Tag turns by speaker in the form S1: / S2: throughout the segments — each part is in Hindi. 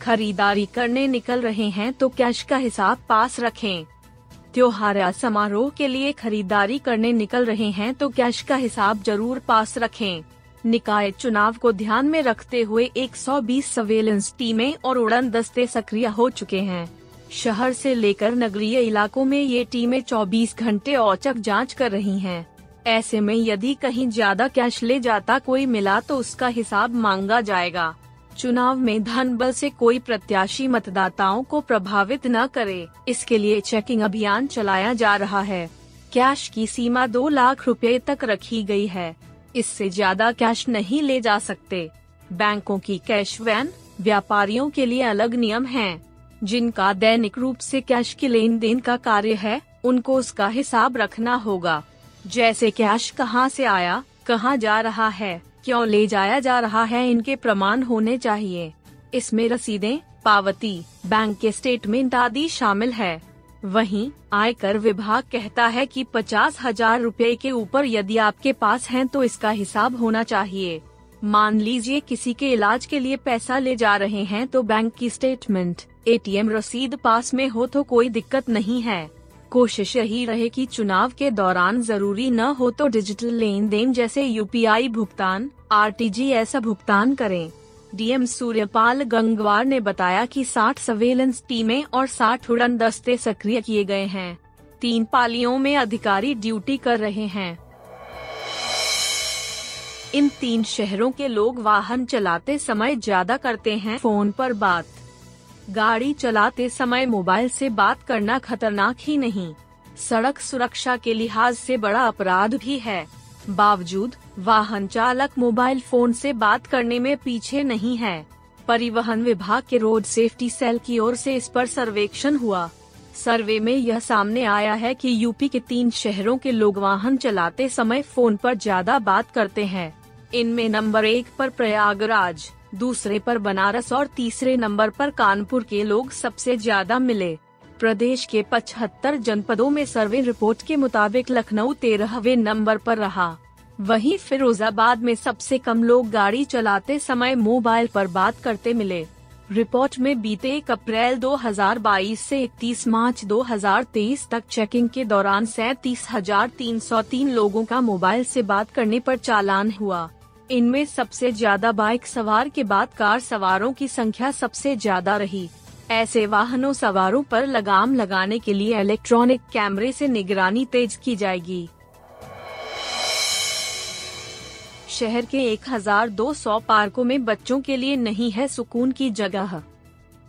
S1: खरीदारी करने निकल रहे हैं तो कैश का हिसाब पास रखें। त्योहार या समारोह के लिए खरीदारी करने निकल रहे हैं तो कैश का हिसाब ज़रूर पास रखें। निकाय चुनाव को ध्यान में रखते हुए 120 सर्वेलेंस टीमें और उड़न दस्ते सक्रिय हो चुके हैं। शहर से लेकर नगरीय इलाकों में ये टीमें 24 घंटे औचक जाँच कर रही हैं। ऐसे में यदि कहीं ज़्यादा कैश ले जाता कोई मिला तो उसका हिसाब मांगा जाएगा। चुनाव में धन बल से कोई प्रत्याशी मतदाताओं को प्रभावित न करे। इसके लिए चेकिंग अभियान चलाया जा रहा है। कैश की सीमा दो लाख रुपए तक रखी गई है। इससे ज़्यादा कैश नहीं ले जा सकते। बैंकों की कैश वैन व्यापारियों के लिए अलग नियम हैं, जिनका दैनिक रूप से कैश के लेन देन का कार्य है उनको उसका हिसाब रखना होगा। जैसे कैश कहाँ से आया कहाँ जा रहा है। क्यों ले जाया जा रहा है इनके प्रमाण होने चाहिए? इसमें रसीदें, पावती, बैंक के स्टेटमेंट आदि शामिल है। वहीं, आयकर विभाग कहता है कि पचास हज़ार रूपए के ऊपर यदि आपके पास है तो इसका हिसाब होना चाहिए। मान लीजिए किसी के इलाज के लिए पैसा ले जा रहे हैं तो बैंक की स्टेटमेंट एटीएम रसीद पास में हो तो कोई दिक्कत नहीं है। कोशिश यही रहे कि चुनाव के दौरान ज़रूरी न हो तो डिजिटल लेन देन जैसे यूपीआई भुगतान आरटीजी ऐसा भुगतान करें। डीएम सूर्यपाल गंगवार ने बताया कि 60 सर्वेलेंस टीमें और 60 उड़न दस्ते सक्रिय किए गए हैं। तीन पालियों में अधिकारी ड्यूटी कर रहे हैं। इन तीन शहरों के लोग वाहन चलाते समय ज़्यादा करते हैं। फ़ोन पर बात गाड़ी चलाते समय मोबाइल से बात करना खतरनाक ही नहीं। सड़क सुरक्षा के लिहाज से बड़ा अपराध भी है। बावजूद, वाहन चालक मोबाइल फ़ोन से बात करने में पीछे नहीं है। परिवहन विभाग के रोड सेफ्टी सेल की ओर से इस पर सर्वेक्षण हुआ। सर्वे में यह सामने आया है कि यूपी के तीन शहरों के लोग वाहन चलाते समय फ़ोन पर ज़्यादा बात करते हैं। इनमें नंबर एक पर प्रयागराज, दूसरे पर बनारस और तीसरे नंबर पर कानपुर के लोग सबसे ज़्यादा मिले। प्रदेश के 75 जनपदों में सर्वे रिपोर्ट के मुताबिक लखनऊ तेरहवे नंबर पर रहा। वहीं फिरोजाबाद में सबसे कम लोग गाड़ी चलाते समय मोबाइल पर बात करते मिले। रिपोर्ट में बीते एक अप्रैल 2022 से 31 मार्च 2023 तक चेकिंग के दौरान सैतीस हज़ार तीन सौ तीन लोगों का मोबाइल से बात करने पर चालान हुआ। इनमें सबसे ज़्यादा बाइक सवार के बाद कार सवारों की संख्या सबसे ज़्यादा रही। ऐसे वाहनों सवारों पर लगाम लगाने के लिए इलेक्ट्रॉनिक कैमरे से निगरानी तेज की जाएगी। शहर के 1200 पार्कों में बच्चों के लिए नहीं है सुकून की जगह।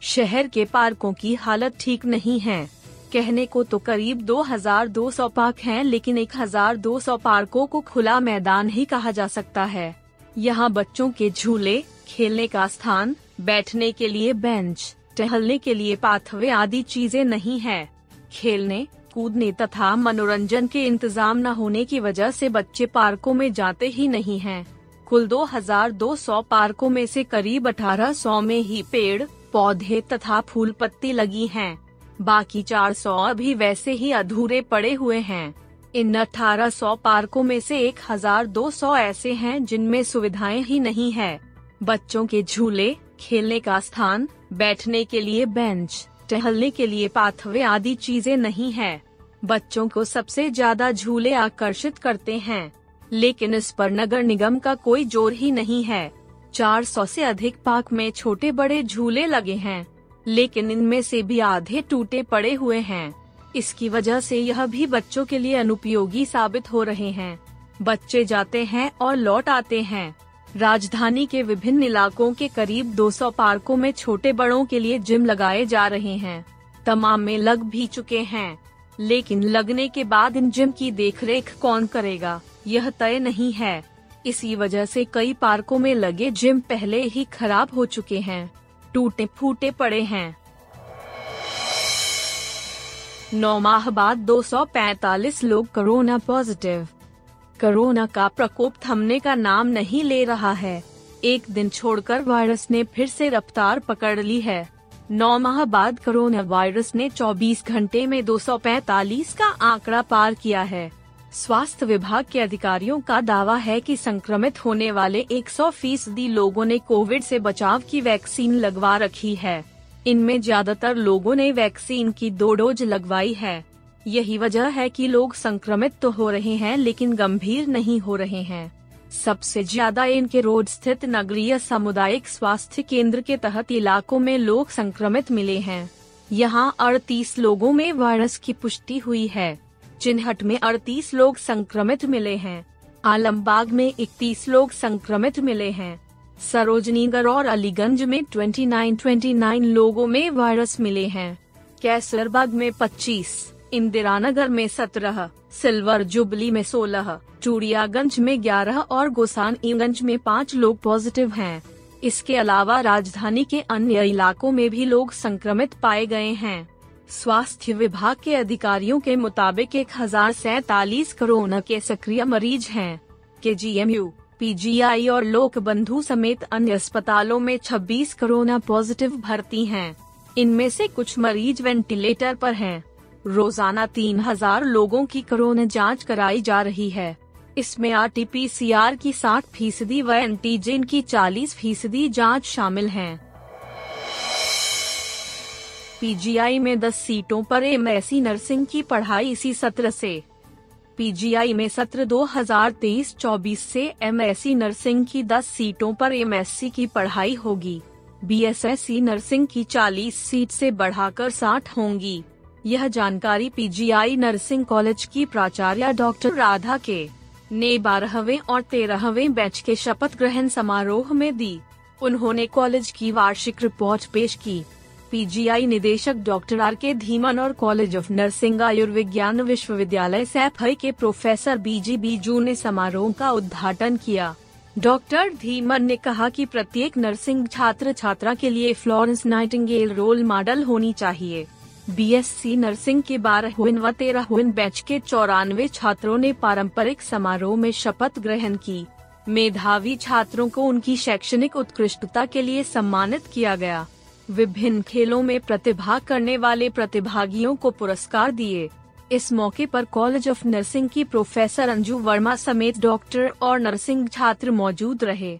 S1: शहर के पार्कों की हालत ठीक नहीं है। कहने को तो करीब 2200 पार्क हैं, लेकिन 1200 पार्कों को खुला मैदान ही कहा जा सकता है। यहाँ बच्चों के झूले, खेलने का स्थान, बैठने के लिए बेंच, टहलने के लिए पाथवे आदि चीज़ें नहीं है खेलने, कूदने तथा मनोरंजन के इंतज़ाम न होने की वजह से बच्चे पार्कों में जाते ही नहीं हैं। कुल 2200 पार्कों में से करीब 1800 में ही पेड़, पौधे तथा फूल पत्ती लगी हैं। बाकी 400 अभी वैसे ही अधूरे पड़े हुए हैं इन 1800 पार्कों में से 1200 ऐसे हैं जिनमें सुविधाएँ ही नहीं है। बच्चों के झूले, खेलने का स्थान, बैठने के लिए बेंच, टहलने के लिए पाथवे आदि चीज़ें नहीं है। बच्चों को सबसे ज़्यादा झूले आकर्षित करते हैं। लेकिन इस पर नगर निगम का कोई ज़ोर ही नहीं है। 400 से अधिक पार्क में छोटे बड़े झूले लगे हैं। लेकिन इनमें से भी आधे टूटे पड़े हुए हैं। इसकी वजह से यह भी बच्चों के लिए अनुपयोगी साबित हो रहे हैं। बच्चे जाते हैं और लौट आते हैं। राजधानी के विभिन्न इलाकों के करीब 200 पार्कों में छोटे बड़ों के लिए जिम लगाए जा रहे हैं। तमाम में लग भी चुके हैं। लेकिन लगने के बाद इन जिम की देखरेख कौन करेगा? यह तय नहीं है। इसी वजह से कई पार्कों में लगे जिम पहले ही खराब हो चुके हैं। टूटे फूटे पड़े हैं। नौ माह बाद 245 लोग कोरोना पॉजिटिव। कोरोना का प्रकोप थमने का नाम नहीं ले रहा है। एक दिन छोड़कर वायरस ने फिर से रफ्तार पकड़ ली है। नौ माह बाद कोरोना वायरस ने 24 घंटे में 245 का आंकड़ा पार किया है। स्वास्थ्य विभाग के अधिकारियों का दावा है कि संक्रमित होने वाले 100 फ़ीसदी लोगों ने कोविड से बचाव की वैक्सीन लगवा रखी है। इनमें ज़्यादातर लोगों ने वैक्सीन की दो डोज लगवाई है। यही वजह है कि लोग संक्रमित तो हो रहे हैं, लेकिन गंभीर नहीं हो रहे हैं। सबसे ज़्यादा इनके रोड स्थित नगरीय सामुदायिक स्वास्थ्य केंद्र के तहत इलाकों में लोग संक्रमित मिले हैं। यहाँ 38 लोगों में वायरस की पुष्टि हुई है। चिन्हट में 38 लोग संक्रमित मिले हैं। आलमबाग में 31 लोग संक्रमित मिले हैं। सरोजनीगढ़ और अलीगंज में 29 29 लोगों में वायरस मिले हैं। कैसरबाग में 25, इंदिरा नगर में 17, सिल्वर जुबली में 16, चूड़ियागंज में 11 और गोसानगंज में पाँच लोग पॉजिटिव हैं। इसके अलावा राजधानी के अन्य इलाकों में भी लोग संक्रमित पाए गए हैं। स्वास्थ्य विभाग के अधिकारियों के मुताबिक एक हज़ार सैतालीस कोरोना के सक्रिय मरीज़ हैं। के जी एम यू पीजीआई और लोक बंधु समेत अन्य अस्पतालों में 26 कोरोना पॉजिटिव भर्ती हैं। इनमें से कुछ मरीज़ वेंटिलेटर पर हैं। रोज़ाना 3000 लोगों की कोरोना जाँच कराई जा रही है इसमें R T P C R की 60 फ़ीसदी व एंटीजन की 40 फ़ीसदी जाँच शामिल है पीजीआई में 10 सीटों पर एम नर्सिंग की पढ़ाई इसी सत्र से पीजीआई में सत्र 2023-24 से एमएससी नर्सिंग की 10 सीटों पर एमएससी की पढ़ाई होगी। बीएसएससी नर्सिंग की 40 सीट से बढ़ाकर 60 होंगी। यह जानकारी पीजीआई नर्सिंग कॉलेज की प्राचार्य डॉक्टर राधा के ने बारहवें और तेरहवें बैच के शपथ ग्रहण समारोह में दी। उन्होंने कॉलेज की वार्षिक रिपोर्ट पेश की। पीजीआई निदेशक डॉक्टर आर के धीमन और कॉलेज ऑफ़ नर्सिंग आयुर्विज्ञान विश्वविद्यालय सैफई के प्रोफेसर बी बीजी बीजू ने समारोह का उद्घाटन किया। डॉक्टर धीमन ने कहा कि प्रत्येक नर्सिंग छात्र छात्रा के लिए फ्लोरेंस नाइटिंगेल रोल मॉडल होनी चाहिए। बीएससी नर्सिंग के बारह व तेरह बैच के चौरानवे छात्रों ने पारंपरिक समारोह में शपथ ग्रहण की। मेधावी छात्रों को उनकी शैक्षणिक उत्कृष्टता के लिए सम्मानित किया गया। विभिन्न खेलों में प्रतिभा करने वाले प्रतिभागियों को पुरस्कार दिए। इस मौके पर कॉलेज ऑफ़ नर्सिंग की प्रोफेसर अंजू वर्मा समेत डॉक्टर और नर्सिंग छात्र मौजूद रहे।